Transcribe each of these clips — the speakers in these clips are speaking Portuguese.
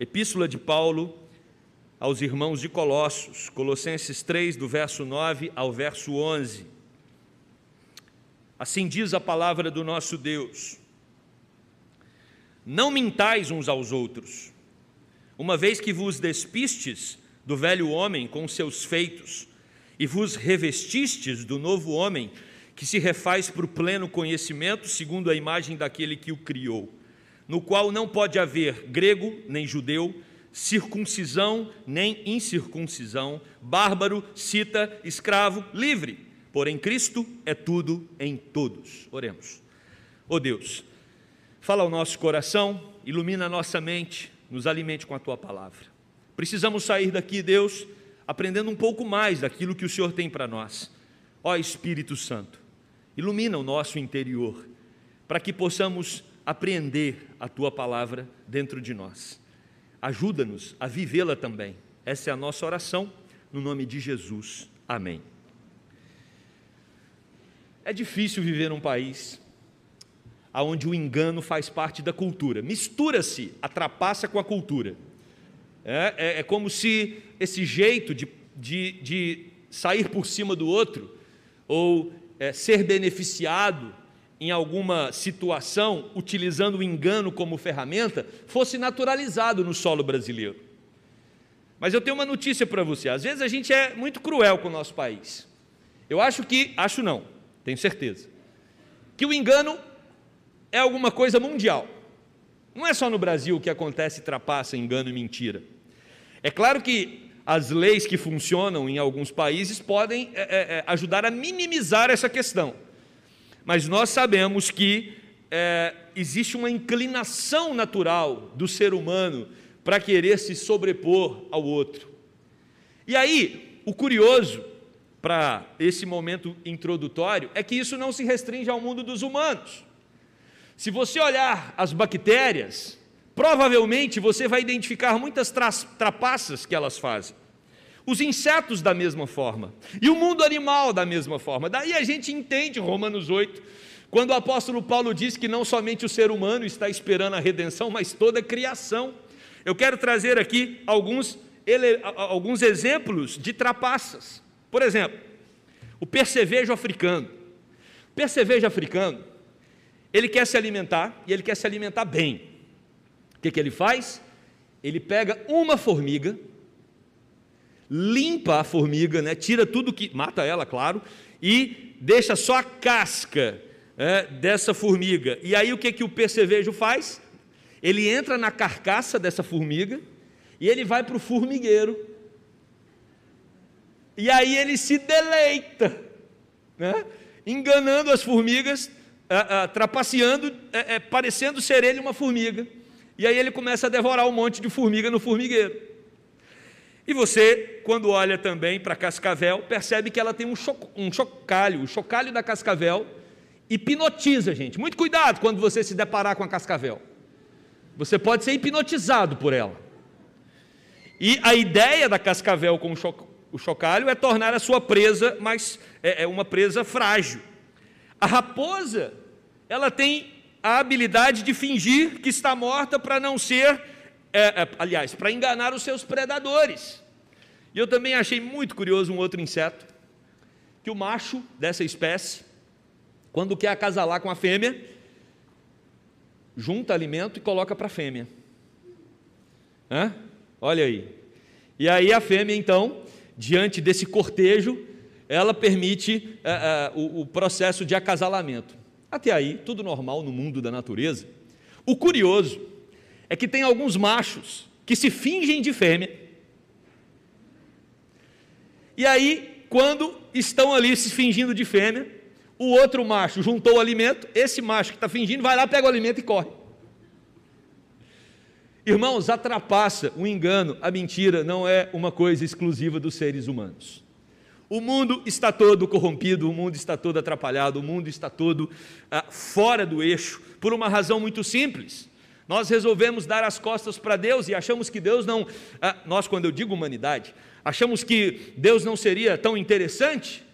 Epístola de Paulo aos irmãos de Colossos, Colossenses 3, do verso 9 ao verso 11. Assim diz a palavra do nosso Deus: Não mintais uns aos outros, uma vez que vos despistes do velho homem com seus feitos, e vos revestistes do novo homem, que se refaz para o pleno conhecimento, segundo a imagem daquele que o criou, no qual não pode haver grego nem judeu, circuncisão nem incircuncisão, bárbaro, cita, escravo, livre. Porém, Cristo é tudo em todos. Oremos. Ó oh Deus, fala ao nosso coração, ilumina a nossa mente, nos alimente com a tua palavra. Precisamos sair daqui, Deus, aprendendo um pouco mais daquilo que o Senhor tem para nós. Ó Espírito Santo, Ilumina o nosso interior, para que possamos apreender a tua palavra dentro de nós. Ajuda-nos a vivê-la também. Essa é a nossa oração, no nome de Jesus. Amém. É difícil viver num país onde o engano faz parte da cultura. Mistura-se a trapaça com a cultura. É, é, é, como se esse jeito de, de, de sair por cima do outro, ou é, ser beneficiado em alguma situação, utilizando o engano como ferramenta, fosse naturalizado no solo brasileiro. Mas eu tenho uma notícia para você: às vezes a gente é muito cruel com o nosso país. Eu acho que, acho não, tenho certeza, que o engano é alguma coisa mundial. Não é só no Brasil que acontece trapaça, engano e mentira. É claro que as leis que funcionam em alguns países podem é, é, ajudar a minimizar essa questão. Mas nós sabemos que é, existe uma inclinação natural do ser humano para querer se sobrepor ao outro. E aí, o curioso para esse momento introdutório é que isso não se restringe ao mundo dos humanos. Se você olhar as bactérias, provavelmente você vai identificar muitas trapaças que elas fazem. Os insetos da mesma forma, e o mundo animal da mesma forma. Daí a gente entende Romanos 8, quando o apóstolo Paulo diz que não somente o ser humano está esperando a redenção, mas toda a criação. Eu quero trazer aqui alguns, ele, alguns exemplos de trapaças. Por exemplo, o percevejo africano. O percevejo africano, ele quer se alimentar e ele quer se alimentar bem. O que, que ele faz? Ele pega uma formiga, limpa a formiga, né, tira tudo que. mata ela, claro, e deixa só a casca é, dessa formiga. E aí o que, que o percevejo faz? Ele entra na carcaça dessa formiga e ele vai para o formigueiro. E aí ele se deleita, né, enganando as formigas, trapaceando, é, é, parecendo ser ele uma formiga. E aí ele começa a devorar um monte de formiga no formigueiro. E você, quando olha também para cascavel, percebe que ela tem um, cho um chocalho, o chocalho da cascavel hipnotiza, gente. Muito cuidado quando você se deparar com a cascavel. Você pode ser hipnotizado por ela. E a ideia da cascavel com o, cho o chocalho é tornar a sua presa mais é, é uma presa frágil. A raposa, ela tem a habilidade de fingir que está morta para não ser, é, é, aliás, para enganar os seus predadores. E eu também achei muito curioso um outro inseto, que o macho dessa espécie, quando quer acasalar com a fêmea, junta alimento e coloca para a fêmea. Hã? Olha aí. E aí a fêmea, então, diante desse cortejo, ela permite é, é, o, o processo de acasalamento. Até aí, tudo normal no mundo da natureza. O curioso é que tem alguns machos que se fingem de fêmea. E aí, quando estão ali se fingindo de fêmea, o outro macho juntou o alimento, esse macho que está fingindo vai lá, pega o alimento e corre. Irmãos, a trapaça, o engano, a mentira não é uma coisa exclusiva dos seres humanos. O mundo está todo corrompido, o mundo está todo atrapalhado, o mundo está todo ah, fora do eixo, por uma razão muito simples. Nós resolvemos dar as costas para Deus e achamos que Deus não. Ah, nós, quando eu digo humanidade, achamos que Deus não seria tão interessante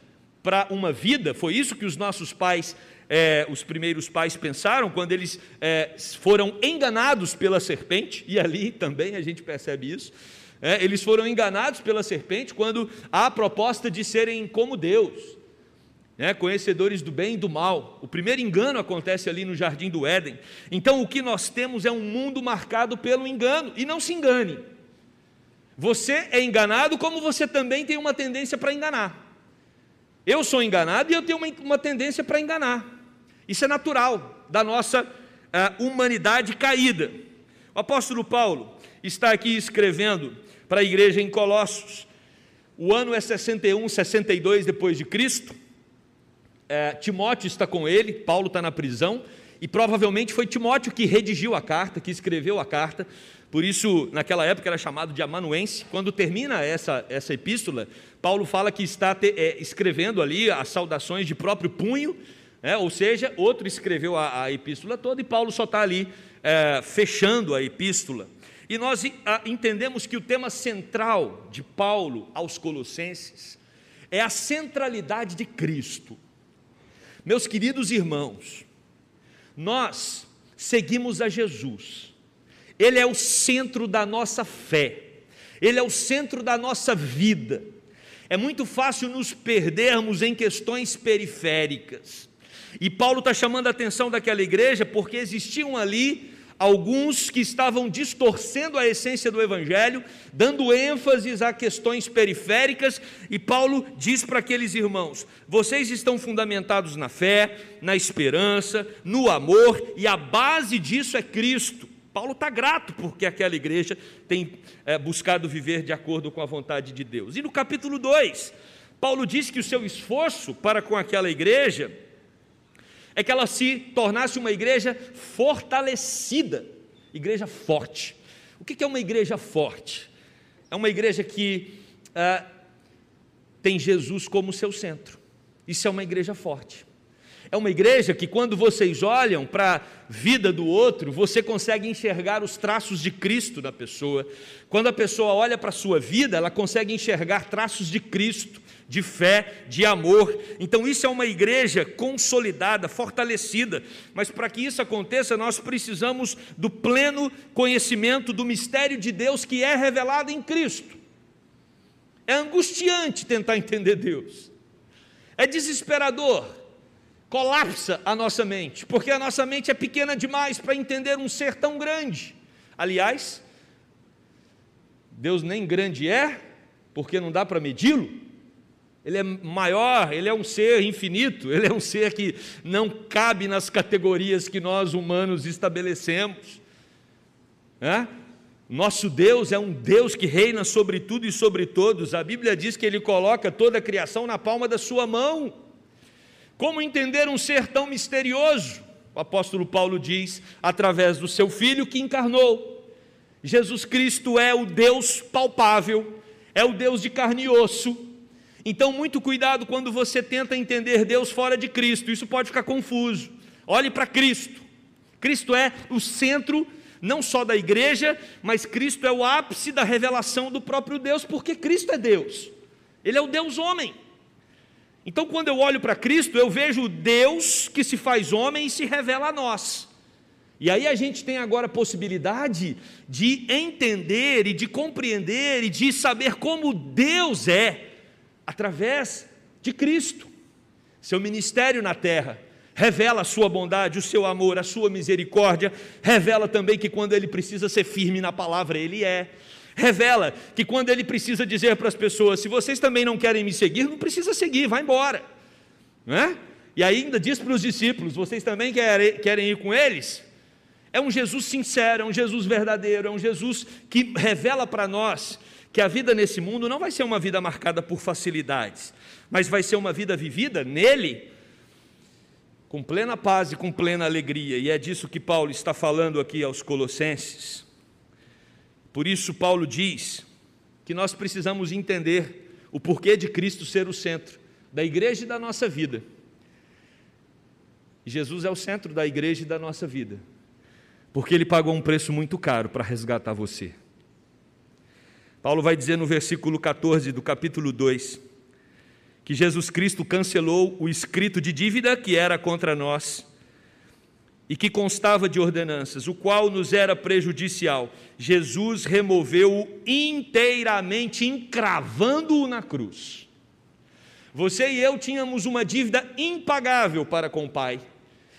para uma vida. Foi isso que os nossos pais é, os primeiros pais pensaram quando eles é, foram enganados pela serpente, e ali também a gente percebe isso. É, eles foram enganados pela serpente quando há a proposta de serem como Deus, né, conhecedores do bem e do mal. O primeiro engano acontece ali no jardim do Éden. Então o que nós temos é um mundo marcado pelo engano, e não se engane. Você é enganado como você também tem uma tendência para enganar. Eu sou enganado e eu tenho uma, uma tendência para enganar. Isso é natural da nossa uh, humanidade caída. O apóstolo Paulo está aqui escrevendo para a igreja em Colossos. O ano é 61, 62 depois de Cristo. É, Timóteo está com ele, Paulo está na prisão, e provavelmente foi Timóteo que redigiu a carta, que escreveu a carta, por isso, naquela época era chamado de amanuense. Quando termina essa, essa epístola, Paulo fala que está te, é, escrevendo ali as saudações de próprio punho, é, ou seja, outro escreveu a, a, epístola toda e Paulo só está ali é, fechando a epístola. E nós a, entendemos que o tema central de Paulo aos Colossenses é a centralidade de Cristo. Meus queridos irmãos, nós seguimos a Jesus ele é o centro da nossa fé, Ele é o centro da nossa vida. É muito fácil nos perdermos em questões periféricas. E Paulo está chamando a atenção daquela igreja porque existiam ali alguns que estavam distorcendo a essência do Evangelho, dando ênfase a questões periféricas, e Paulo diz para aqueles irmãos: vocês estão fundamentados na fé, na esperança, no amor, e a base disso é Cristo. Paulo está grato porque aquela igreja tem é, buscado viver de acordo com a vontade de Deus. E no capítulo 2, Paulo diz que o seu esforço para com aquela igreja é que ela se tornasse uma igreja fortalecida, igreja forte. O que é uma igreja forte? É uma igreja que é, tem Jesus como seu centro. Isso é uma igreja forte. É uma igreja que, quando vocês olham para a vida do outro, você consegue enxergar os traços de Cristo na pessoa. Quando a pessoa olha para a sua vida, ela consegue enxergar traços de Cristo, de fé, de amor. Então, isso é uma igreja consolidada, fortalecida. Mas para que isso aconteça, nós precisamos do pleno conhecimento do mistério de Deus que é revelado em Cristo. É angustiante tentar entender Deus, é desesperador colapsa a nossa mente, porque a nossa mente é pequena demais para entender um ser tão grande. Aliás, Deus nem grande é, porque não dá para medi-lo. Ele é maior, ele é um ser infinito, ele é um ser que não cabe nas categorias que nós humanos estabelecemos. É? Nosso Deus é um Deus que reina sobre tudo e sobre todos. A Bíblia diz que ele coloca toda a criação na palma da sua mão. Como entender um ser tão misterioso? O apóstolo Paulo diz, através do seu filho que encarnou. Jesus Cristo é o Deus palpável, é o Deus de carne e osso. Então, muito cuidado quando você tenta entender Deus fora de Cristo, isso pode ficar confuso. Olhe para Cristo. Cristo é o centro não só da igreja, mas Cristo é o ápice da revelação do próprio Deus, porque Cristo é Deus. Ele é o Deus homem. Então, quando eu olho para Cristo, eu vejo Deus que se faz homem e se revela a nós. E aí a gente tem agora a possibilidade de entender e de compreender e de saber como Deus é, através de Cristo. Seu ministério na terra revela a sua bondade, o seu amor, a sua misericórdia, revela também que quando ele precisa ser firme na palavra, ele é revela que quando ele precisa dizer para as pessoas: se vocês também não querem me seguir, não precisa seguir, vai embora. Não é? E ainda diz para os discípulos: vocês também querem, querem ir com eles? É um Jesus sincero, é um Jesus verdadeiro, é um Jesus que revela para nós que a vida nesse mundo não vai ser uma vida marcada por facilidades, mas vai ser uma vida vivida nele com plena paz e com plena alegria, e é disso que Paulo está falando aqui aos Colossenses. Por isso, Paulo diz que nós precisamos entender o porquê de Cristo ser o centro da igreja e da nossa vida. Jesus é o centro da igreja e da nossa vida, porque ele pagou um preço muito caro para resgatar você. Paulo vai dizer no versículo 14 do capítulo 2 que Jesus Cristo cancelou o escrito de dívida que era contra nós e que constava de ordenanças, o qual nos era prejudicial. Jesus removeu-o inteiramente, encravando-o na cruz. Você e eu tínhamos uma dívida impagável para com o Pai.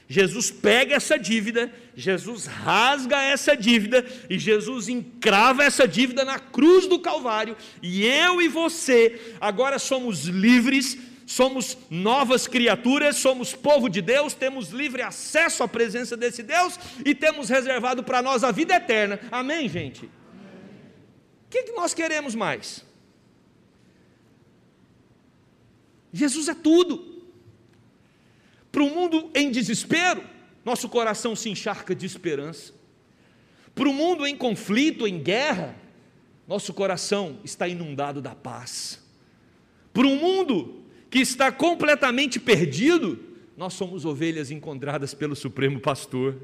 Jesus pega essa dívida, Jesus rasga essa dívida e Jesus encrava essa dívida na cruz do Calvário, e eu e você agora somos livres, somos novas criaturas, somos povo de Deus, temos livre acesso à presença desse Deus e temos reservado para nós a vida eterna. Amém, gente? O que, que nós queremos mais? Jesus é tudo. Para um mundo em desespero, nosso coração se encharca de esperança. Para o um mundo em conflito, em guerra, nosso coração está inundado da paz. Para um mundo que está completamente perdido, nós somos ovelhas encontradas pelo Supremo Pastor.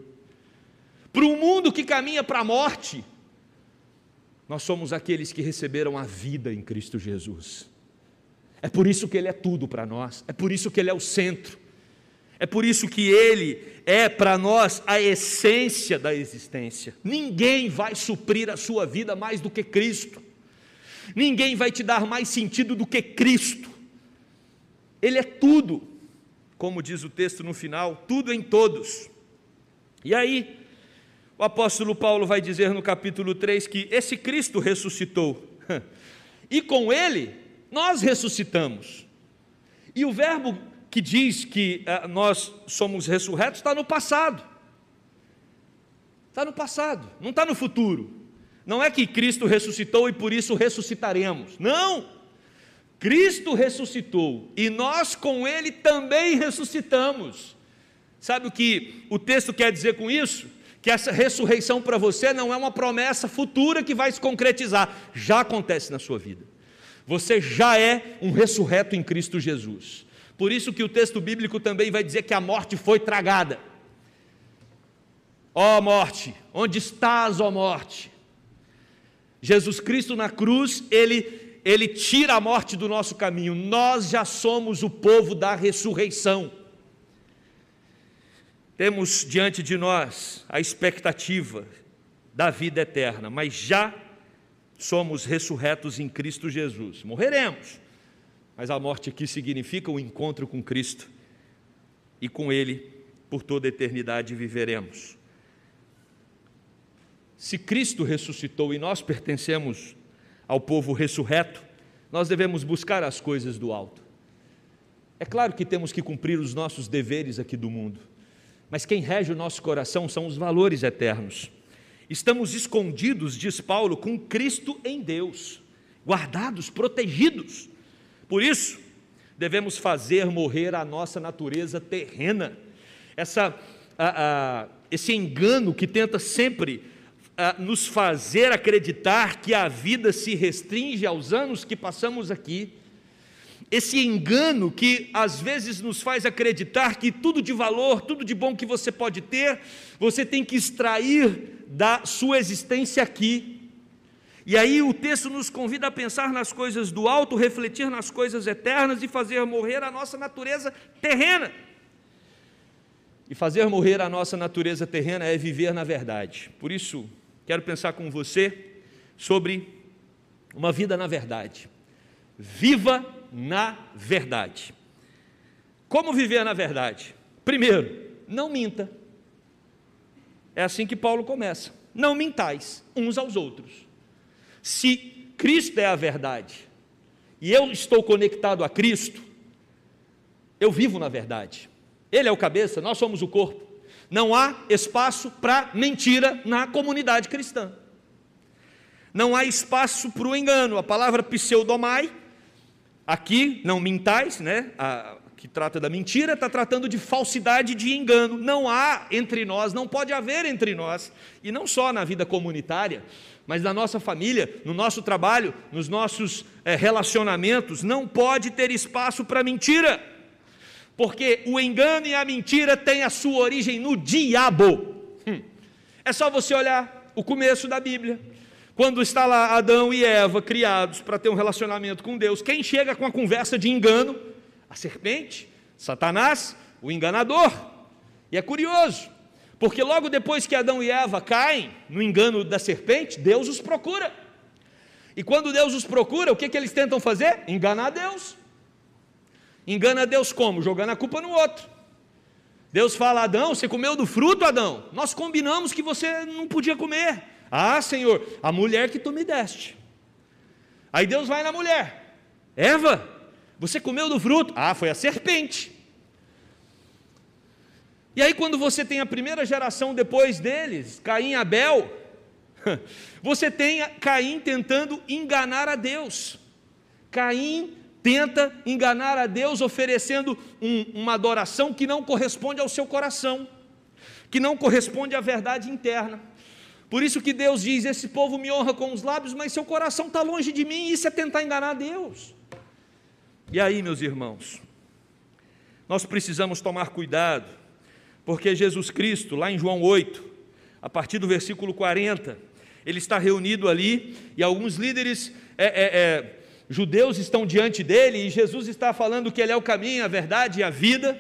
Para um mundo que caminha para a morte, nós somos aqueles que receberam a vida em Cristo Jesus. É por isso que Ele é tudo para nós, é por isso que Ele é o centro, é por isso que Ele é para nós a essência da existência. Ninguém vai suprir a sua vida mais do que Cristo, ninguém vai te dar mais sentido do que Cristo. Ele é tudo, como diz o texto no final, tudo em todos. E aí, o apóstolo Paulo vai dizer no capítulo 3 que esse Cristo ressuscitou, e com ele nós ressuscitamos. E o verbo que diz que uh, nós somos ressurretos está no passado. Está no passado, não está no futuro. Não é que Cristo ressuscitou e por isso ressuscitaremos. Não! Cristo ressuscitou e nós com Ele também ressuscitamos. Sabe o que o texto quer dizer com isso? Que essa ressurreição para você não é uma promessa futura que vai se concretizar, já acontece na sua vida. Você já é um ressurreto em Cristo Jesus. Por isso que o texto bíblico também vai dizer que a morte foi tragada. Ó oh, morte, onde estás, ó oh, morte? Jesus Cristo na cruz, ele ele tira a morte do nosso caminho. Nós já somos o povo da ressurreição. Temos diante de nós a expectativa da vida eterna, mas já somos ressurretos em Cristo Jesus. Morreremos, mas a morte aqui significa o encontro com Cristo e com Ele por toda a eternidade viveremos. Se Cristo ressuscitou e nós pertencemos ao povo ressurreto, nós devemos buscar as coisas do alto. É claro que temos que cumprir os nossos deveres aqui do mundo, mas quem rege o nosso coração são os valores eternos. Estamos escondidos, diz Paulo, com Cristo em Deus, guardados, protegidos. Por isso, devemos fazer morrer a nossa natureza terrena, essa, a, a, esse engano que tenta sempre a, nos fazer acreditar que a vida se restringe aos anos que passamos aqui, esse engano que às vezes nos faz acreditar que tudo de valor, tudo de bom que você pode ter, você tem que extrair da sua existência aqui. E aí o texto nos convida a pensar nas coisas do alto, refletir nas coisas eternas e fazer morrer a nossa natureza terrena. E fazer morrer a nossa natureza terrena é viver na verdade. Por isso, quero pensar com você sobre uma vida na verdade. Viva na verdade. Como viver na verdade? Primeiro, não minta. É assim que Paulo começa. Não mintais uns aos outros se Cristo é a verdade e eu estou conectado a Cristo, eu vivo na verdade. Ele é o cabeça, nós somos o corpo. Não há espaço para mentira na comunidade cristã. Não há espaço para o engano. A palavra pseudomai, aqui, não mintais, né? A, que trata da mentira, está tratando de falsidade, de engano. Não há entre nós, não pode haver entre nós, e não só na vida comunitária, mas na nossa família, no nosso trabalho, nos nossos é, relacionamentos, não pode ter espaço para mentira, porque o engano e a mentira têm a sua origem no diabo. Hum. É só você olhar o começo da Bíblia. Quando está lá Adão e Eva criados para ter um relacionamento com Deus, quem chega com a conversa de engano? A serpente, Satanás, o enganador. E é curioso, porque logo depois que Adão e Eva caem no engano da serpente, Deus os procura. E quando Deus os procura, o que, que eles tentam fazer? Enganar Deus. Engana Deus como? Jogando a culpa no outro. Deus fala: Adão, você comeu do fruto, Adão? Nós combinamos que você não podia comer. Ah, Senhor, a mulher que tu me deste. Aí Deus vai na mulher: Eva, você comeu do fruto? Ah, foi a serpente. E aí, quando você tem a primeira geração depois deles, Caim e Abel, você tem Caim tentando enganar a Deus. Caim tenta enganar a Deus oferecendo um, uma adoração que não corresponde ao seu coração, que não corresponde à verdade interna. Por isso que Deus diz: Esse povo me honra com os lábios, mas seu coração está longe de mim, isso é tentar enganar Deus. E aí, meus irmãos, nós precisamos tomar cuidado, porque Jesus Cristo, lá em João 8, a partir do versículo 40, ele está reunido ali e alguns líderes é, é, é, judeus estão diante dele e Jesus está falando que ele é o caminho, a verdade e a vida.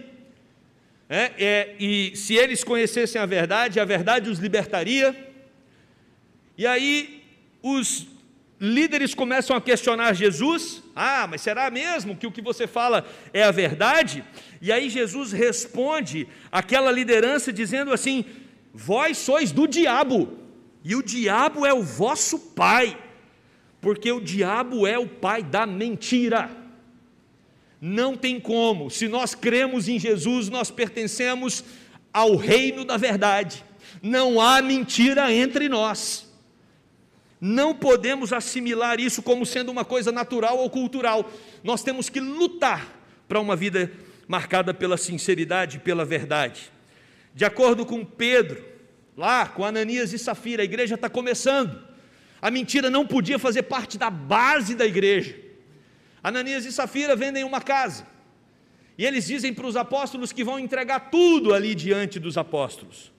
É, é, e se eles conhecessem a verdade, a verdade os libertaria. E aí os líderes começam a questionar Jesus: Ah, mas será mesmo que o que você fala é a verdade? E aí Jesus responde aquela liderança dizendo assim: Vós sois do diabo, e o diabo é o vosso pai porque o diabo é o pai da mentira. Não tem como, se nós cremos em Jesus, nós pertencemos ao reino da verdade. Não há mentira entre nós. Não podemos assimilar isso como sendo uma coisa natural ou cultural. Nós temos que lutar para uma vida marcada pela sinceridade e pela verdade. De acordo com Pedro, lá com Ananias e Safira, a igreja está começando. A mentira não podia fazer parte da base da igreja. Ananias e Safira vendem uma casa. E eles dizem para os apóstolos que vão entregar tudo ali diante dos apóstolos,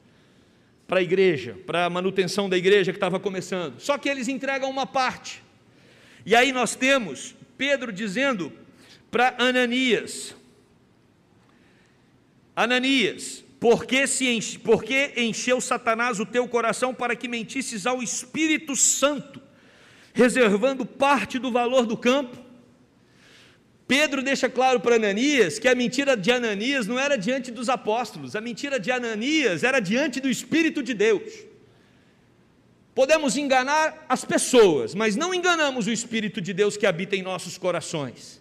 para a igreja, para a manutenção da igreja que estava começando. Só que eles entregam uma parte. E aí nós temos Pedro dizendo para Ananias: Ananias, porque, se enche, porque encheu Satanás o teu coração para que mentisses ao Espírito Santo, reservando parte do valor do campo? Pedro deixa claro para Ananias que a mentira de Ananias não era diante dos apóstolos, a mentira de Ananias era diante do Espírito de Deus. Podemos enganar as pessoas, mas não enganamos o Espírito de Deus que habita em nossos corações.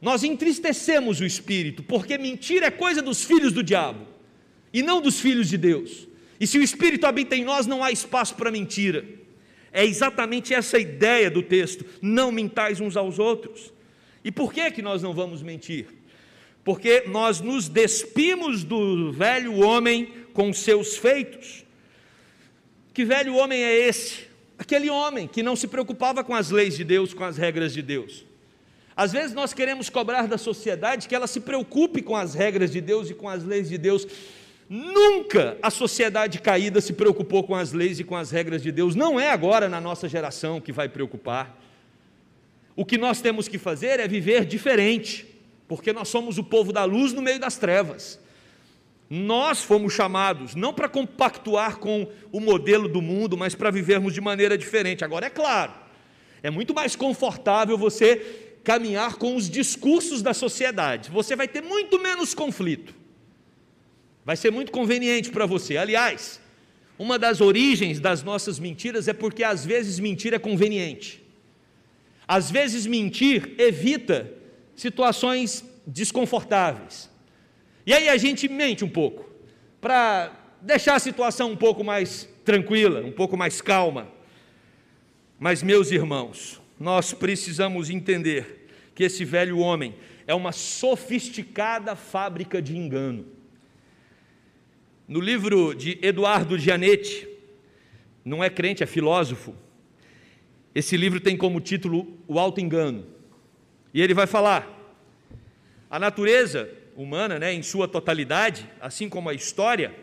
Nós entristecemos o Espírito, porque mentira é coisa dos filhos do diabo e não dos filhos de Deus. E se o Espírito habita em nós, não há espaço para mentira. É exatamente essa ideia do texto: não mintais uns aos outros. E por que que nós não vamos mentir? Porque nós nos despimos do velho homem com seus feitos. Que velho homem é esse? Aquele homem que não se preocupava com as leis de Deus, com as regras de Deus. Às vezes nós queremos cobrar da sociedade que ela se preocupe com as regras de Deus e com as leis de Deus, Nunca a sociedade caída se preocupou com as leis e com as regras de Deus. Não é agora na nossa geração que vai preocupar. O que nós temos que fazer é viver diferente, porque nós somos o povo da luz no meio das trevas. Nós fomos chamados não para compactuar com o modelo do mundo, mas para vivermos de maneira diferente. Agora, é claro, é muito mais confortável você caminhar com os discursos da sociedade, você vai ter muito menos conflito. Vai ser muito conveniente para você. Aliás, uma das origens das nossas mentiras é porque às vezes mentir é conveniente. Às vezes mentir evita situações desconfortáveis. E aí a gente mente um pouco, para deixar a situação um pouco mais tranquila, um pouco mais calma. Mas, meus irmãos, nós precisamos entender que esse velho homem é uma sofisticada fábrica de engano. No livro de Eduardo Gianetti, não é crente, é filósofo. Esse livro tem como título O Alto Engano. E ele vai falar: a natureza humana, né, em sua totalidade, assim como a história,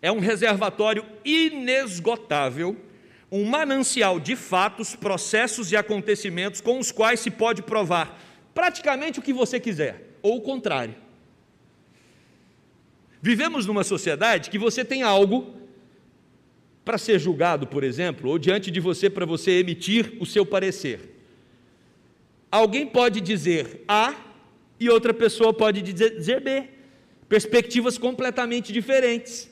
é um reservatório inesgotável um manancial de fatos, processos e acontecimentos com os quais se pode provar praticamente o que você quiser, ou o contrário. Vivemos numa sociedade que você tem algo para ser julgado, por exemplo, ou diante de você para você emitir o seu parecer. Alguém pode dizer A e outra pessoa pode dizer B. Perspectivas completamente diferentes.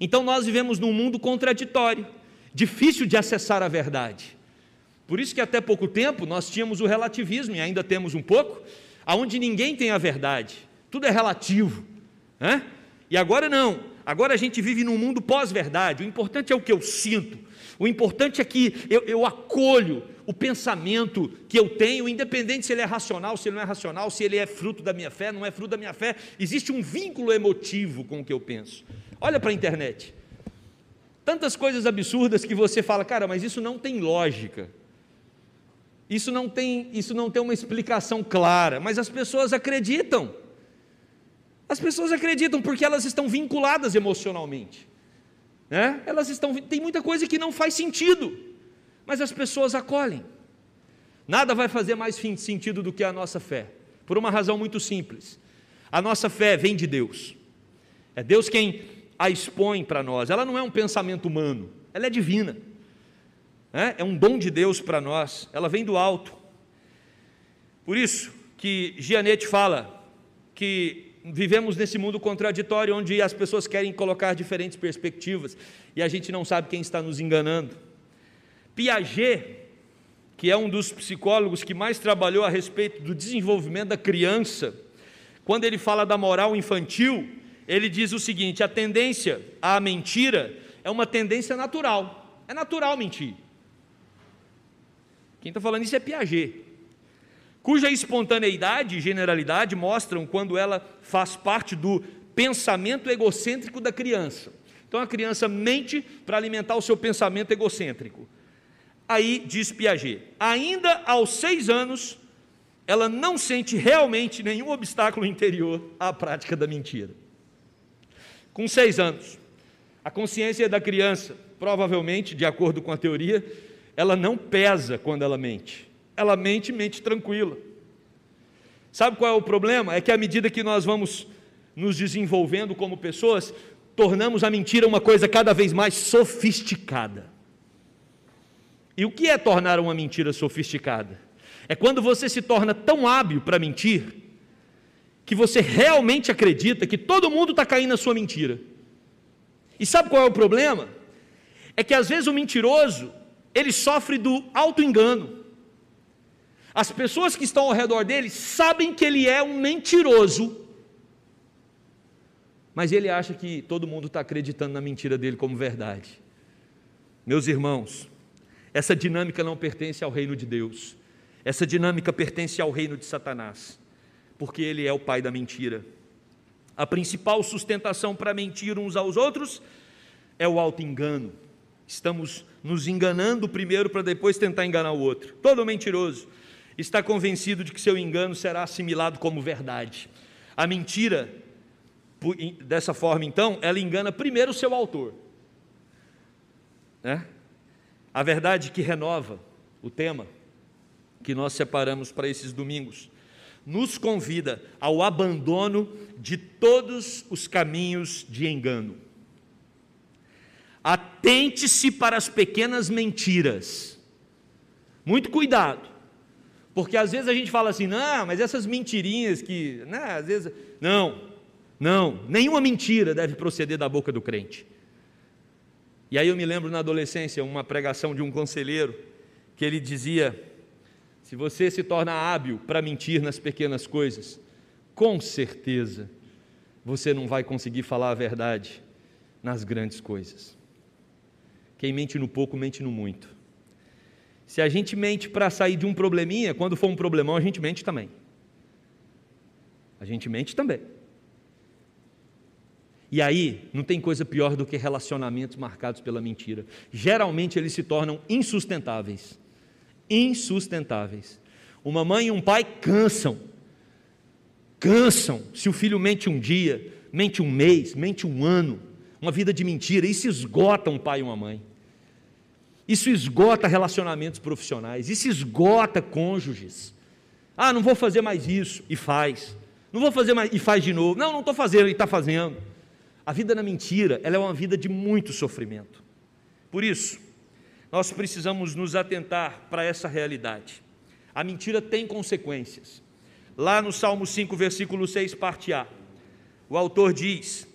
Então nós vivemos num mundo contraditório, difícil de acessar a verdade. Por isso que até pouco tempo nós tínhamos o relativismo, e ainda temos um pouco, aonde ninguém tem a verdade, tudo é relativo. Né? E agora não, agora a gente vive num mundo pós-verdade, o importante é o que eu sinto, o importante é que eu, eu, acolho o pensamento que eu tenho, independente se ele é racional, se ele não é racional, se ele é fruto da minha fé, não é fruto da minha fé, existe um vínculo emotivo com o que eu penso. Olha para a internet. Tantas coisas absurdas que você fala, cara, mas isso não tem lógica. Isso não tem, isso não tem uma explicação clara, mas as pessoas acreditam. As pessoas acreditam porque elas estão vinculadas emocionalmente. Né? Elas estão, tem muita coisa que não faz sentido, mas as pessoas acolhem. Nada vai fazer mais sentido do que a nossa fé, por uma razão muito simples. A nossa fé vem de Deus. É Deus quem a expõe para nós. Ela não é um pensamento humano, ela é divina. É, é um dom de Deus para nós, ela vem do alto. Por isso que Gianete fala que vivemos nesse mundo contraditório onde as pessoas querem colocar diferentes perspectivas e a gente não sabe quem está nos enganando. Piaget, que é um dos psicólogos que mais trabalhou a respeito do desenvolvimento da criança, quando ele fala da moral infantil, ele diz o seguinte: a tendência à mentira é uma tendência natural. É natural mentir. Quem está falando isso é Piaget, cuja espontaneidade e generalidade mostram quando ela faz parte do pensamento egocêntrico da criança. Então a criança mente para alimentar o seu pensamento egocêntrico. Aí diz Piaget: ainda aos seis anos, ela não sente realmente nenhum obstáculo interior à prática da mentira com seis anos. A consciência da criança, provavelmente, de acordo com a teoria, ela não pesa quando ela mente. Ela mente, mente tranquila. Sabe qual é o problema? É que à medida que nós vamos nos desenvolvendo como pessoas, tornamos a mentira uma coisa cada vez mais sofisticada. E o que é tornar uma mentira sofisticada? É quando você se torna tão hábil para mentir que você realmente acredita que todo mundo está caindo na sua mentira. E sabe qual é o problema? É que às vezes o mentiroso, ele sofre do auto-engano. As pessoas que estão ao redor dele sabem que ele é um mentiroso, mas ele acha que todo mundo está acreditando na mentira dele como verdade. Meus irmãos, essa dinâmica não pertence ao reino de Deus, essa dinâmica pertence ao reino de Satanás porque ele é o pai da mentira. A principal sustentação para mentir uns aos outros é o auto-engano. Estamos nos enganando primeiro para depois tentar enganar o outro. Todo mentiroso está convencido de que seu engano será assimilado como verdade. A mentira, dessa forma então, ela engana primeiro o seu autor. Né? A verdade que renova o tema que nós separamos para esses domingos nos convida ao abandono de todos os caminhos de engano. Atente-se para as pequenas mentiras. Muito cuidado. Porque às vezes a gente fala assim, não, mas essas mentirinhas que, né, às vezes, não, não, nenhuma mentira deve proceder da boca do crente. E aí eu me lembro na adolescência uma pregação de um conselheiro que ele dizia se você se torna hábil para mentir nas pequenas coisas, com certeza você não vai conseguir falar a verdade nas grandes coisas. Quem mente no pouco, mente no muito. Se a gente mente para sair de um probleminha, quando for um problemão, a gente mente também. A gente mente também. E aí, não tem coisa pior do que relacionamentos marcados pela mentira. Geralmente eles se tornam insustentáveis insustentáveis. Uma mãe e um pai cansam, cansam. Se o filho mente um dia, mente um mês, mente um ano, uma vida de mentira, isso esgota um pai e uma mãe. Isso esgota relacionamentos profissionais, isso esgota cônjuges. Ah, não vou fazer mais isso, e faz. Não vou fazer mais, e faz de novo. Não, não estou fazendo, e está fazendo. A vida na mentira, ela é uma vida de muito sofrimento. Por isso, nós precisamos nos atentar para essa realidade. A mentira tem consequências. Lá no Salmo 5, versículo 6, parte A, o autor diz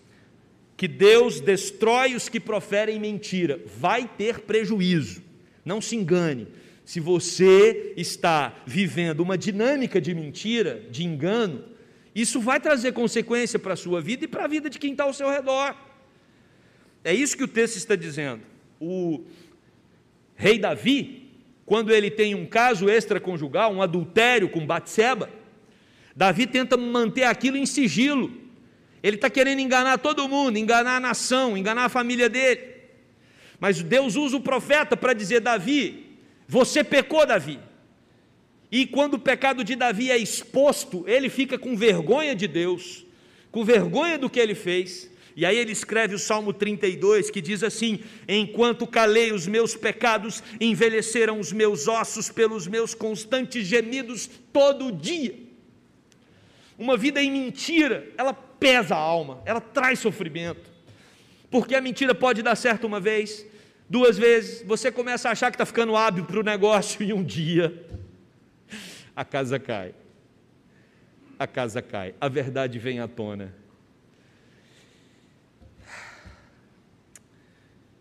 que Deus destrói os que proferem mentira, vai ter prejuízo. Não se engane. Se você está vivendo uma dinâmica de mentira, de engano, isso vai trazer consequência para a sua vida e para a vida de quem está ao seu redor. É isso que o texto está dizendo. O rei Davi, quando ele tem um caso extraconjugal, um adultério com Batseba, Davi tenta manter aquilo em sigilo. Ele está querendo enganar todo mundo, enganar a nação, enganar a família dele. Mas Deus usa o profeta para dizer: Davi, você pecou, Davi. E quando o pecado de Davi é exposto, ele fica com vergonha de Deus, com vergonha do que ele fez. E aí ele escreve o Salmo 32, que diz assim: Enquanto calei os meus pecados, envelheceram os meus ossos pelos meus constantes gemidos todo dia. Uma vida em mentira, ela pesa a alma, ela traz sofrimento. Porque a mentira pode dar certo uma vez, duas vezes, você começa a achar que está ficando hábil para o negócio e um dia a casa cai. A casa cai, a verdade vem à tona.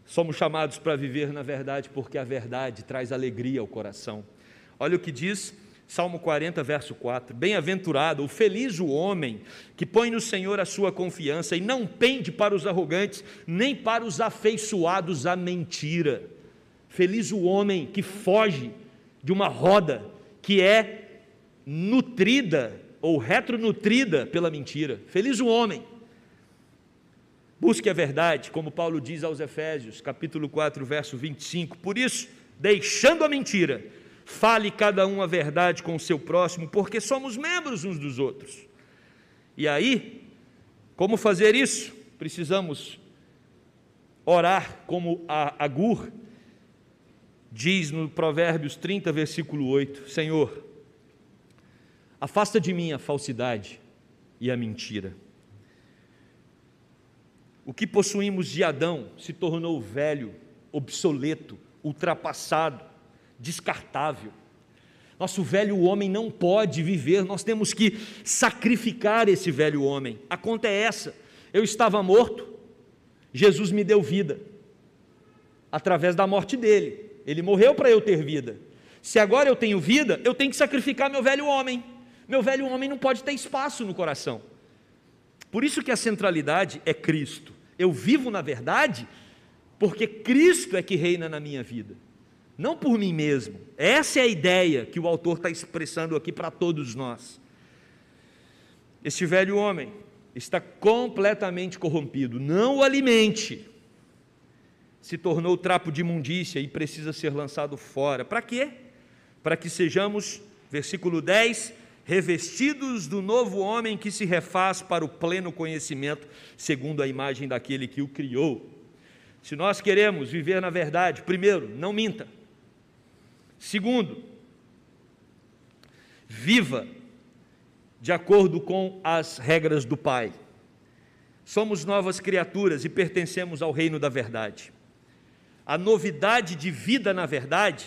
Somos chamados para viver na verdade, porque a verdade traz alegria ao coração. Olha o que diz Salmo 40, verso 4: Bem-aventurado, ou feliz o homem que põe no Senhor a sua confiança e não pende para os arrogantes, nem para os afeiçoados à mentira. Feliz o homem que foge de uma roda que é nutrida ou retronutrida pela mentira. Feliz o homem. Busque a verdade, como Paulo diz aos Efésios, capítulo 4, verso 25. Por isso, deixando a mentira, fale cada um a verdade com o seu próximo, porque somos membros uns dos outros. E aí, como fazer isso? Precisamos orar como a Agur diz no Provérbios 30, versículo 8: Senhor, Afasta de mim a falsidade e a mentira. O que possuímos de Adão se tornou velho, obsoleto, ultrapassado, descartável. Nosso velho homem não pode viver, nós temos que sacrificar esse velho homem. A conta é essa: eu estava morto, Jesus me deu vida, através da morte dele. Ele morreu para eu ter vida. Se agora eu tenho vida, eu tenho que sacrificar meu velho homem meu velho homem não pode ter espaço no coração. Por isso que a centralidade é Cristo. Eu vivo na verdade porque Cristo é que reina na minha vida, não por mim mesmo. Essa é a ideia que o autor está expressando aqui para todos nós. Este velho homem está completamente corrompido, não o alimente. Se tornou trapo de imundícia e precisa ser lançado fora. Para quê? Para que sejamos, versículo 10, revestidos do novo homem que se refaz para o pleno conhecimento, segundo a imagem daquele que o criou. Se nós queremos viver na verdade, primeiro, não minta. Segundo, viva de acordo com as regras do Pai. Somos novas criaturas e pertencemos ao reino da verdade. A novidade de vida na verdade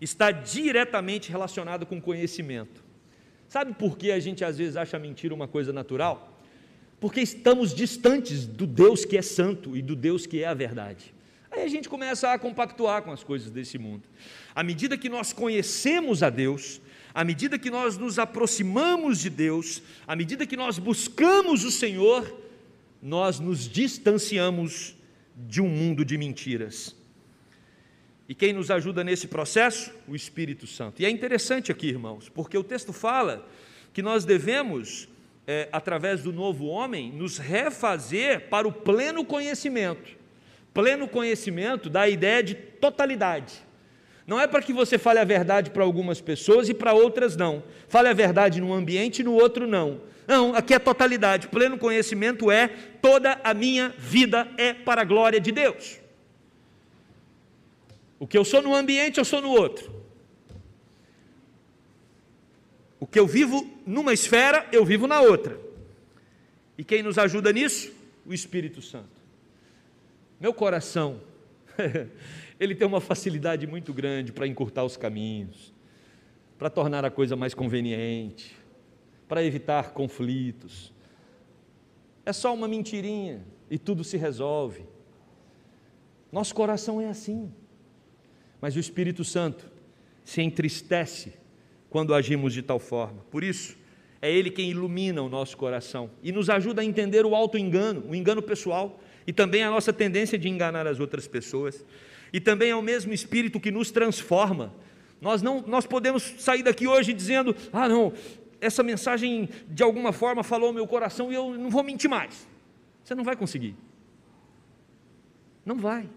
está diretamente relacionada com conhecimento. Sabe por que a gente às vezes acha mentira uma coisa natural? Porque estamos distantes do Deus que é santo e do Deus que é a verdade. Aí a gente começa a compactuar com as coisas desse mundo. À medida que nós conhecemos a Deus, à medida que nós nos aproximamos de Deus, à medida que nós buscamos o Senhor, nós nos distanciamos de um mundo de mentiras. E quem nos ajuda nesse processo? O Espírito Santo. E é interessante aqui, irmãos, porque o texto fala que nós devemos, é, através do novo homem, nos refazer para o pleno conhecimento. Pleno conhecimento dá a ideia de totalidade. Não é para que você fale a verdade para algumas pessoas e para outras não. Fale a verdade num ambiente e no outro não. Não, aqui é totalidade. Pleno conhecimento é toda a minha vida é para a glória de Deus. O que eu sou num ambiente, eu sou no outro. O que eu vivo numa esfera, eu vivo na outra. E quem nos ajuda nisso? O Espírito Santo. Meu coração, ele tem uma facilidade muito grande para encurtar os caminhos, para tornar a coisa mais conveniente, para evitar conflitos. É só uma mentirinha e tudo se resolve. Nosso coração é assim. Mas o Espírito Santo se entristece quando agimos de tal forma. Por isso, é Ele quem ilumina o nosso coração e nos ajuda a entender o auto-engano, o engano pessoal e também a nossa tendência de enganar as outras pessoas. E também é o mesmo Espírito que nos transforma. Nós, não, nós podemos sair daqui hoje dizendo: ah, não, essa mensagem de alguma forma falou ao meu coração e eu não vou mentir mais. Você não vai conseguir. Não vai.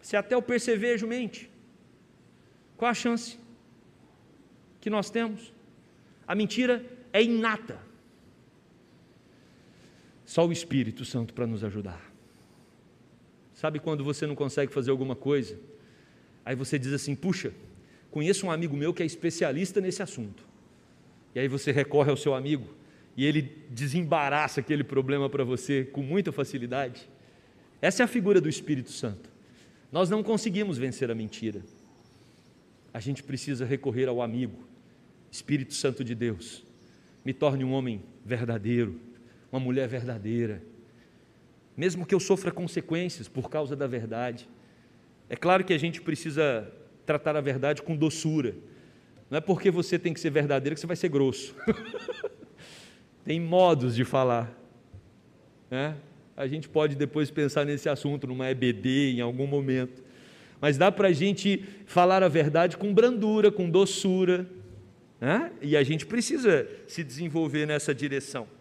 Se até o percevejo mente, qual a chance que nós temos? A mentira é inata. Só o Espírito Santo para nos ajudar. Sabe quando você não consegue fazer alguma coisa? Aí você diz assim: puxa, conheço um amigo meu que é especialista nesse assunto. E aí você recorre ao seu amigo e ele desembaraça aquele problema para você com muita facilidade. Essa é a figura do Espírito Santo. Nós não conseguimos vencer a mentira. A gente precisa recorrer ao amigo, Espírito Santo de Deus. Me torne um homem verdadeiro, uma mulher verdadeira, mesmo que eu sofra consequências por causa da verdade. É claro que a gente precisa tratar a verdade com doçura. Não é porque você tem que ser verdadeiro que você vai ser grosso. tem modos de falar. Né? A gente pode depois pensar nesse assunto numa EBD em algum momento. Mas dá para a gente falar a verdade com brandura, com doçura. Né? E a gente precisa se desenvolver nessa direção.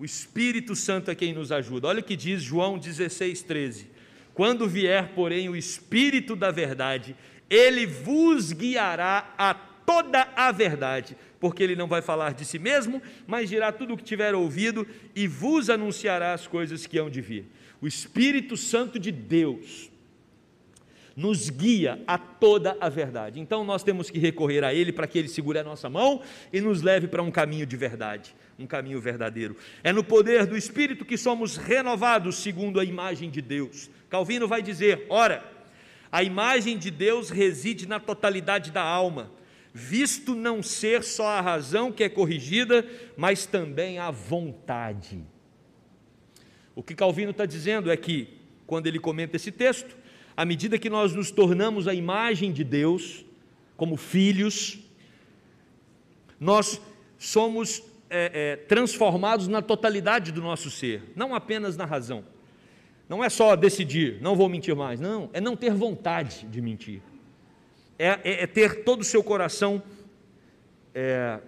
O Espírito Santo é quem nos ajuda. Olha o que diz João 16, 13. Quando vier, porém, o Espírito da verdade, ele vos guiará a toda a verdade, porque ele não vai falar de si mesmo, mas dirá tudo o que tiver ouvido e vos anunciará as coisas que hão de vir. O Espírito Santo de Deus nos guia a toda a verdade. Então nós temos que recorrer a Ele para que Ele segure a nossa mão e nos leve para um caminho de verdade, um caminho verdadeiro. É no poder do Espírito que somos renovados segundo a imagem de Deus. Calvino vai dizer: ora, a imagem de Deus reside na totalidade da alma, visto não ser só a razão que é corrigida, mas também a vontade. O que Calvino está dizendo é que, quando ele comenta esse texto, à medida que nós nos tornamos a imagem de Deus, como filhos, nós somos é, é, transformados na totalidade do nosso ser, não apenas na razão. Não é só decidir, não vou mentir mais, não, é não ter vontade de mentir, é, é, é ter todo o seu coração é,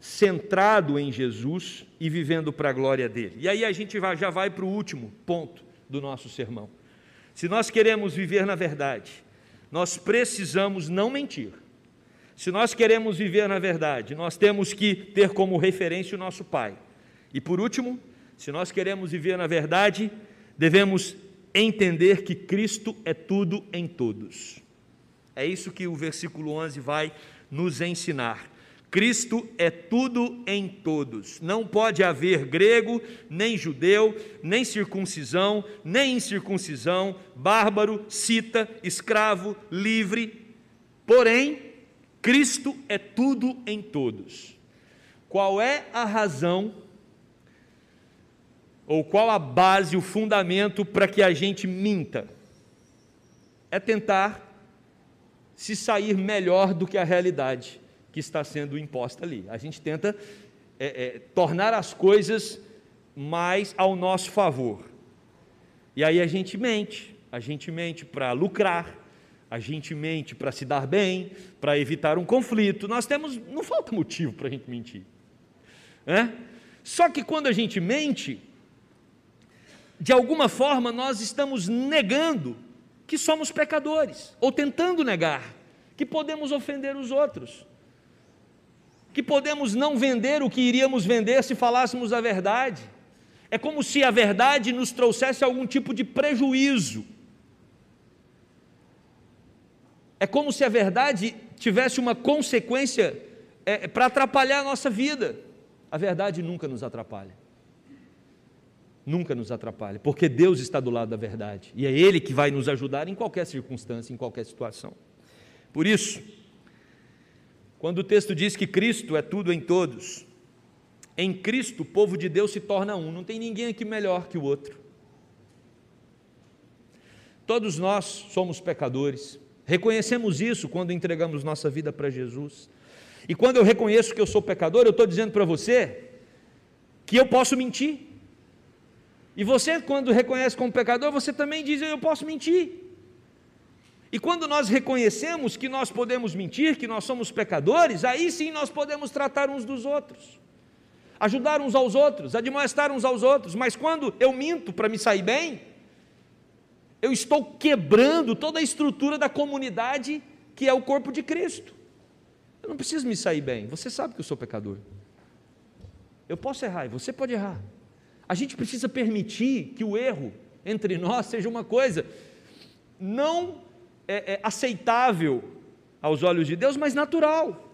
centrado em Jesus e vivendo para a glória dele. E aí a gente vai, já vai para o último ponto do nosso sermão. Se nós queremos viver na verdade, nós precisamos não mentir. Se nós queremos viver na verdade, nós temos que ter como referência o nosso Pai. E por último, se nós queremos viver na verdade, devemos entender que Cristo é tudo em todos. É isso que o versículo 11 vai nos ensinar. Cristo é tudo em todos. Não pode haver grego, nem judeu, nem circuncisão, nem incircuncisão, bárbaro, cita, escravo, livre. Porém, Cristo é tudo em todos. Qual é a razão ou qual a base, o fundamento para que a gente minta? É tentar se sair melhor do que a realidade que está sendo imposta ali. A gente tenta é, é, tornar as coisas mais ao nosso favor. E aí a gente mente, a gente mente para lucrar, a gente mente para se dar bem, para evitar um conflito. Nós temos, não falta motivo para a gente mentir. É? Só que quando a gente mente, de alguma forma nós estamos negando que somos pecadores, ou tentando negar que podemos ofender os outros, que podemos não vender o que iríamos vender se falássemos a verdade. É como se a verdade nos trouxesse algum tipo de prejuízo. É como se a verdade tivesse uma consequência é, para atrapalhar a nossa vida. A verdade nunca nos atrapalha. Nunca nos atrapalha, porque Deus está do lado da verdade e é Ele que vai nos ajudar em qualquer circunstância, em qualquer situação. Por isso, quando o texto diz que Cristo é tudo em todos, em Cristo o povo de Deus se torna um, não tem ninguém aqui melhor que o outro. Todos nós somos pecadores, reconhecemos isso quando entregamos nossa vida para Jesus. E quando eu reconheço que eu sou pecador, eu estou dizendo para você que eu posso mentir. E você, quando reconhece como pecador, você também diz: Eu posso mentir. E quando nós reconhecemos que nós podemos mentir, que nós somos pecadores, aí sim nós podemos tratar uns dos outros, ajudar uns aos outros, admoestar uns aos outros. Mas quando eu minto para me sair bem, eu estou quebrando toda a estrutura da comunidade que é o corpo de Cristo. Eu não preciso me sair bem, você sabe que eu sou pecador. Eu posso errar e você pode errar. A gente precisa permitir que o erro entre nós seja uma coisa não é, é, aceitável aos olhos de Deus, mas natural.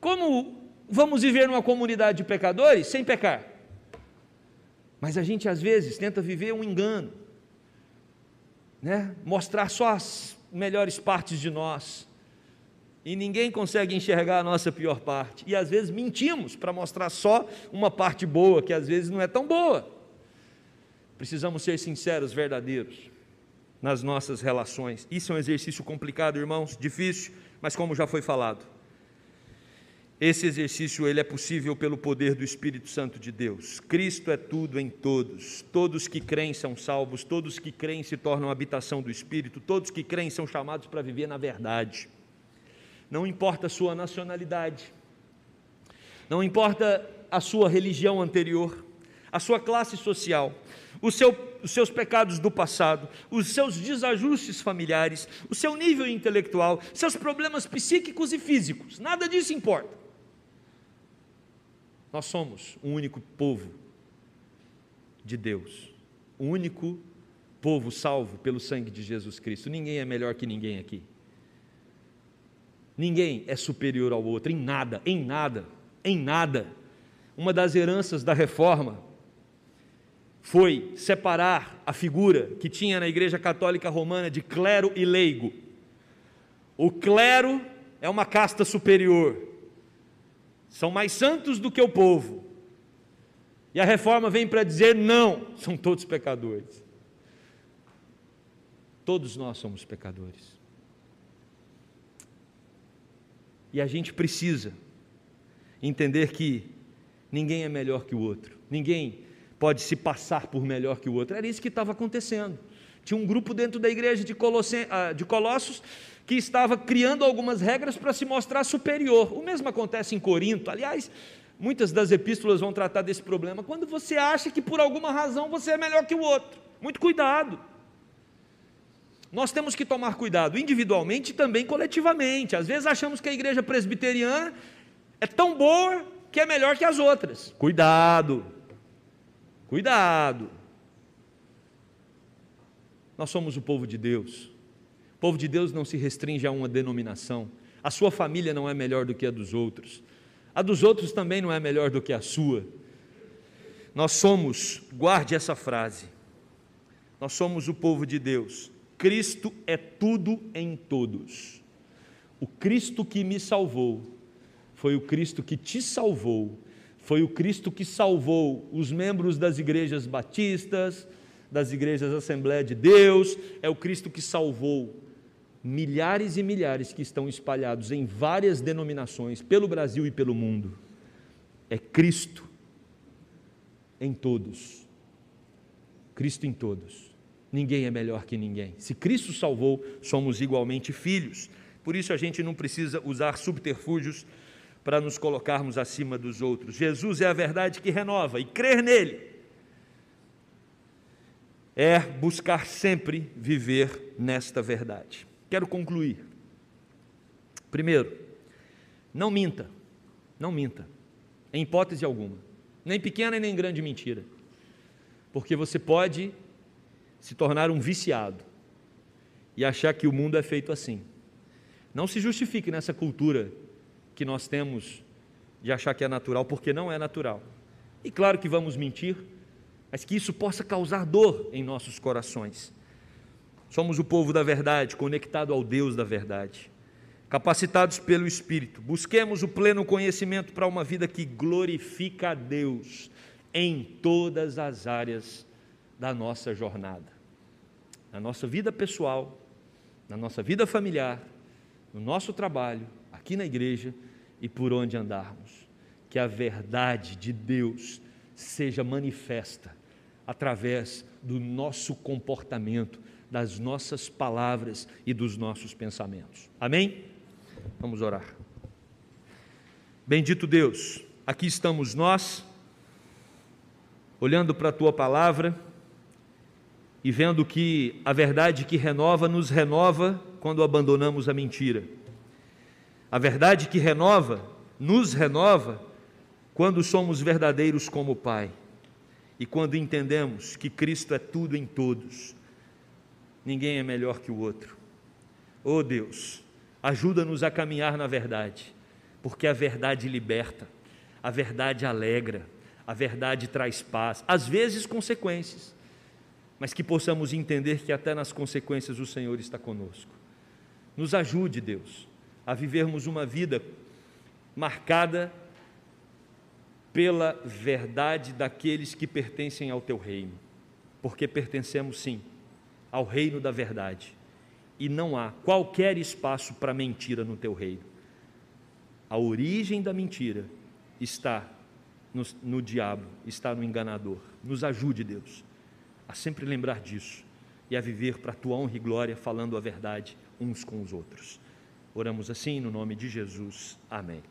Como vamos viver numa comunidade de pecadores sem pecar? Mas a gente às vezes tenta viver um engano, né? mostrar só as melhores partes de nós, e ninguém consegue enxergar a nossa pior parte. E às vezes mentimos para mostrar só uma parte boa, que às vezes não é tão boa. Precisamos ser sinceros, verdadeiros nas nossas relações. Isso é um exercício complicado, irmãos, difícil, mas como já foi falado, esse exercício ele é possível pelo poder do Espírito Santo de Deus. Cristo é tudo em todos. Todos que creem são salvos, todos que creem se tornam habitação do Espírito, todos que creem são chamados para viver na verdade não importa a sua nacionalidade, não importa a sua religião anterior, a sua classe social, seu, os seus pecados do passado, os seus desajustes familiares, o seu nível intelectual, seus problemas psíquicos e físicos, nada disso importa. Nós somos um único povo de Deus, o um único povo salvo pelo sangue de Jesus Cristo. Ninguém é melhor que ninguém aqui. Ninguém é superior ao outro, em nada, em nada, em nada. Uma das heranças da reforma foi separar a figura que tinha na Igreja Católica Romana de clero e leigo. O clero é uma casta superior, são mais santos do que o povo. E a reforma vem para dizer: não, são todos pecadores. Todos nós somos pecadores. E a gente precisa entender que ninguém é melhor que o outro, ninguém pode se passar por melhor que o outro. Era isso que estava acontecendo. Tinha um grupo dentro da igreja de. Ah, de Colossos que estava criando algumas regras para se mostrar superior. O mesmo acontece em Corinto. Aliás, muitas das epístolas vão tratar desse problema. Quando você acha que por alguma razão você é melhor que o outro, muito cuidado. Nós temos que tomar cuidado individualmente e também coletivamente. Às vezes achamos que a igreja presbiteriana é tão boa que é melhor que as outras. Cuidado, cuidado. Nós somos o povo de Deus. O povo de Deus não se restringe a uma denominação. A sua família não é melhor do que a dos outros. A dos outros também não é melhor do que a sua. Nós somos, guarde essa frase, nós somos o povo de Deus Cristo é tudo em todos. O Cristo que me salvou foi o Cristo que te salvou, foi o Cristo que salvou os membros das igrejas batistas, das igrejas Assembleia de Deus, é o Cristo que salvou milhares e milhares que estão espalhados em várias denominações pelo Brasil e pelo mundo. É Cristo em todos. Cristo em todos. Ninguém é melhor que ninguém. Se Cristo salvou, somos igualmente filhos. Por isso a gente não precisa usar subterfúgios para nos colocarmos acima dos outros. Jesus é a verdade que renova e crer nele é buscar sempre viver nesta verdade. Quero concluir. Primeiro, não minta, não minta, em hipótese alguma, nem pequena nem grande mentira, porque você pode se tornar um viciado e achar que o mundo é feito assim. Não se justifique nessa cultura que nós temos de achar que é natural, porque não é natural. E claro que vamos mentir, mas que isso possa causar dor em nossos corações. Somos o povo da verdade, conectado ao Deus da verdade, capacitados pelo Espírito. Busquemos o pleno conhecimento para uma vida que glorifica a Deus em todas as áreas da nossa jornada. Na nossa vida pessoal, na nossa vida familiar, no nosso trabalho, aqui na igreja e por onde andarmos. Que a verdade de Deus seja manifesta através do nosso comportamento, das nossas palavras e dos nossos pensamentos. Amém? Vamos orar. Bendito Deus, aqui estamos nós, olhando para a tua palavra e vendo que a verdade que renova nos renova quando abandonamos a mentira. A verdade que renova nos renova quando somos verdadeiros como Pai e quando entendemos que Cristo é tudo em todos. Ninguém é melhor que o outro. Oh Deus, ajuda-nos a caminhar na verdade, porque a verdade liberta, a verdade alegra, a verdade traz paz, às vezes consequências, mas que possamos entender que até nas consequências o Senhor está conosco. Nos ajude, Deus, a vivermos uma vida marcada pela verdade daqueles que pertencem ao teu reino, porque pertencemos sim ao reino da verdade e não há qualquer espaço para mentira no teu reino. A origem da mentira está no, no diabo, está no enganador. Nos ajude, Deus, a sempre lembrar disso e a viver para a tua honra e glória, falando a verdade uns com os outros. Oramos assim no nome de Jesus. Amém.